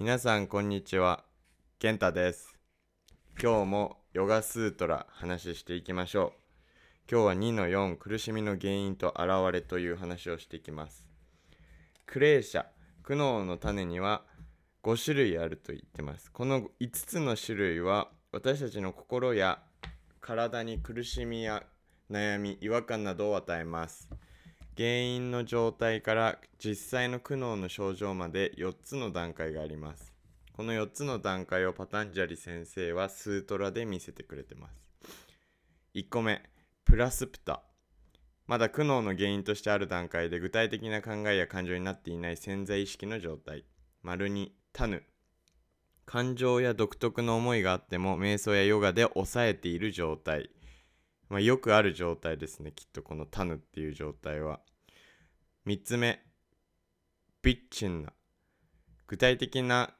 皆さんこんにちは。健太です。今日もヨガスートラ話していきましょう。今日は2の4苦しみの原因と現れという話をしていきます。クレーシャ苦悩の種には5種類あると言ってます。この5つの種類は私たちの心や体に苦しみや悩み違和感などを与えます。原因の状態から実際の苦悩の症状まで4つの段階があります。この4つの段階をパタンジャリ先生はスートラで見せてくれてます。1個目プラスプタ。まだ苦悩の原因としてある段階で具体的な考えや感情になっていない潜在意識の状態。丸2タヌ。感情や独特の思いがあっても瞑想やヨガで抑えている状態。まあ、よくある状態ですねきっとこのタヌっていう状態は。3つ目ビッチンな具体的な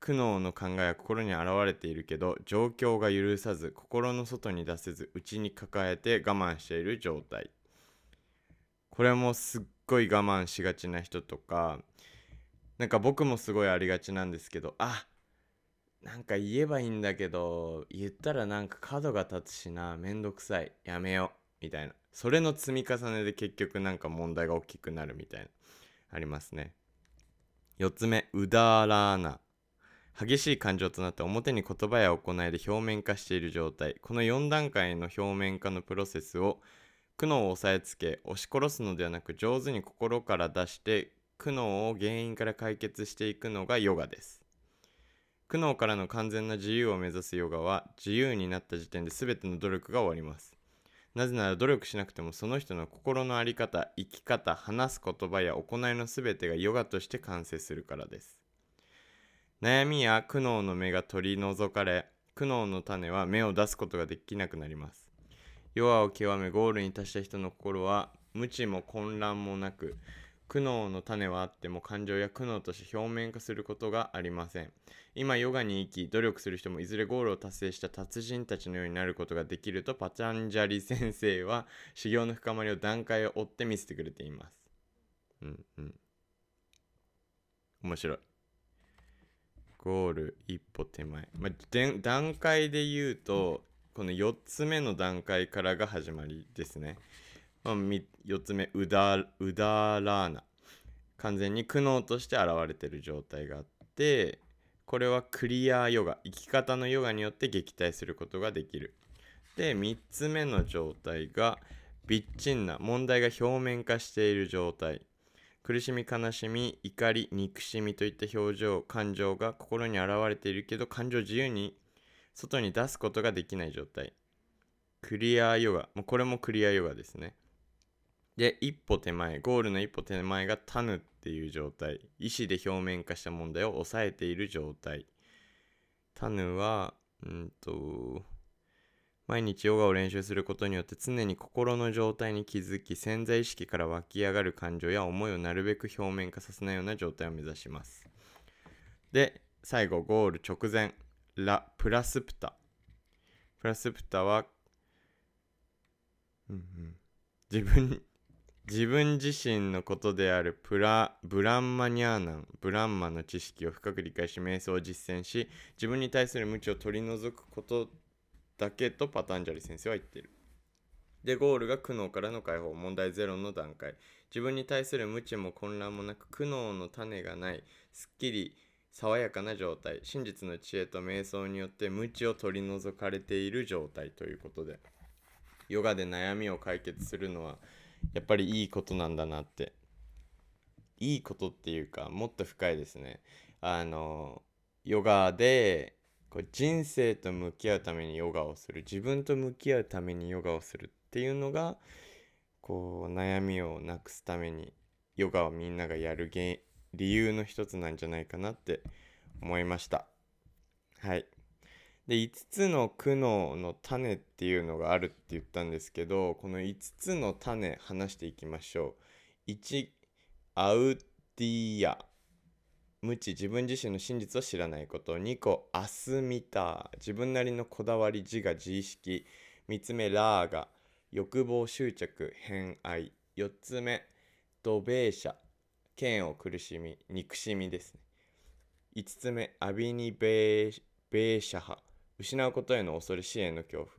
苦悩の考えは心に現れているけど状況が許さず心の外に出せず内に抱えて我慢している状態。これもすっごい我慢しがちな人とかなんか僕もすごいありがちなんですけどあなんか言えばいいんだけど言ったらなんか角が立つしなめんどくさい。やめよう。みたいな。それの積み重ねで結局なんか問題が大きくなるみたいな。ありますね。4つ目うだらな。激しい感情となって表に言葉や行いで表面化している状態。この4段階の表面化のプロセスを苦悩を押さえつけ押し殺すのではなく上手に心から出して苦悩を原因から解決していくのがヨガです。苦悩からの完全な自由を目指すヨガは自由になった時点で全ての努力が終わります。なぜなら努力しなくてもその人の心の在り方生き方話す言葉や行いの全てがヨガとして完成するからです。悩みや苦悩の芽が取り除かれ苦悩の種は芽を出すことができなくなります。ヨガを極めゴールに達した人の心は無知も混乱もなく苦悩の種はあっても感情や苦悩として表面化することがありません。今ヨガに生き努力する人もいずれゴールを達成した達人たちのようになることができるとパチャンジャリ先生は修行の深まりを段階を追って見せてくれています。うんうん。面白い。ゴール一歩手前、まあ、段階で言うとこの4つ目の段階からが始まりですね。まあ、4つ目うだうだらな。完全に苦悩として現れてる状態があってこれはクリアヨガ生き方のヨガによって撃退することができる。で3つ目の状態がビッチンな問題が表面化している状態。苦しみ悲しみ怒り憎しみといった表情感情が心に現れているけど感情自由に外に出すことができない状態。クリアヨガ。もうこれもクリアヨガですね。で、一歩手前、ゴールの一歩手前がタヌっていう状態。意思で表面化した問題を抑えている状態。タヌは、うんと、毎日ヨガを練習することによって常に心の状態に気づき潜在意識から湧き上がる感情や思いをなるべく表面化させないような状態を目指します。で、最後、ゴール直前、ラ・プラスプタ。プラスプタは、うんうん、自分自分自身のことであるプラブランマニャーナンブランマの知識を深く理解し瞑想を実践し自分に対する無知を取り除くことだけとパタンジャリ先生は言っている。でゴールが苦悩からの解放問題ゼロの段階。自分に対する無知も混乱もなく苦悩の種がないすっきり爽やかな状態。真実の知恵と瞑想によって無知を取り除かれている状態ということで。ヨガで悩みを解決するのはやっぱりいいことなんだなって。いいことっていうかもっと深いですね。あのヨガでこう人生と向き合うためにヨガをする自分と向き合うためにヨガをするっていうのがこう悩みをなくすためにヨガをみんながやる理由の一つなんじゃないかなって思いました。はい。で5つの苦悩の種っていうのがあるって言ったんですけどこの5つの種話していきましょう。1アウディア。無知自分自身の真実を知らないこと。2個アスミタ。自分なりのこだわり自我自意識。3つ目ラーガ。欲望執着偏愛。4つ目ドベーシャ嫌悪苦しみ憎しみですね。5つ目アビニベーシャハ失うことへの恐れ支援の恐怖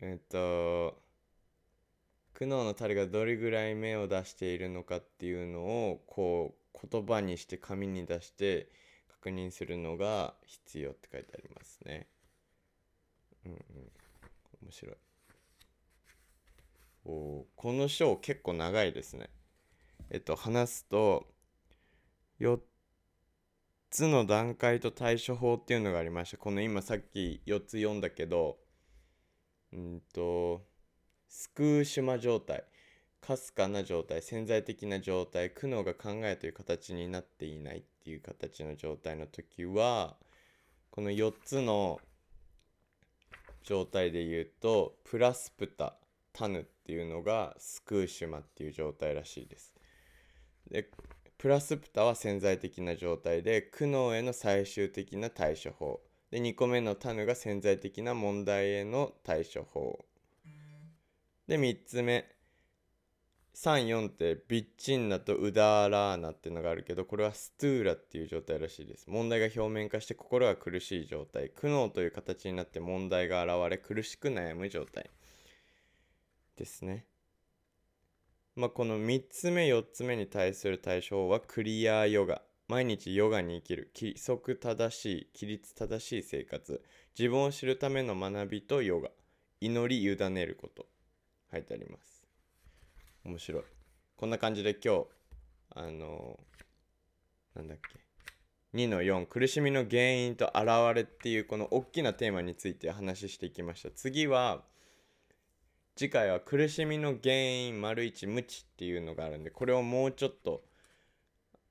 えっと苦悩の種がどれぐらい芽を出しているのかっていうのをこう言葉にして紙に出して確認するのが必要って書いてありますね。うんうん。面白い。おこの章結構長いですね。えっと話すと4つの段階と対処法っていうのがありました。この今さっき4つ読んだけどうんとスクーシマ状態かすかな状態潜在的な状態苦悩が考えという形になっていないっていう形の状態の時はこの4つの状態で言うとプラスプタタヌっていうのがスクーシマっていう状態らしいです。でプラスプタは潜在的な状態で苦悩への最終的な対処法。で2個目のタヌが潜在的な問題への対処法。で3つ目。34ってビッチンナとウダーラーナっていうのがあるけどこれはストゥーラっていう状態らしいです。問題が表面化して心が苦しい状態。苦悩という形になって問題が現れ苦しく悩む状態ですね。まあこの3つ目4つ目に対する対象はクリアヨガ。毎日ヨガに生きる。規則正しい規律正しい生活。自分を知るための学びとヨガ。祈り委ねること。書いてあります。面白い。こんな感じで今日あのなんだっけ。2の4苦しみの原因と現れっていうこの大きなテーマについて話していきました。次は次回は苦しみの原因丸一無知っていうのがあるんでこれをもうちょっと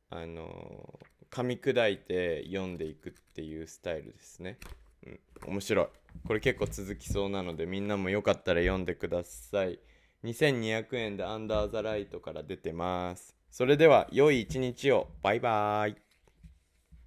あの噛み砕いて読んでいくっていうスタイルですね。うん、面白い。これ結構続きそうなのでみんなもよかったら読んでください。2200円でアンダーザライトから出てます。それでは良い一日を。バイバーイ。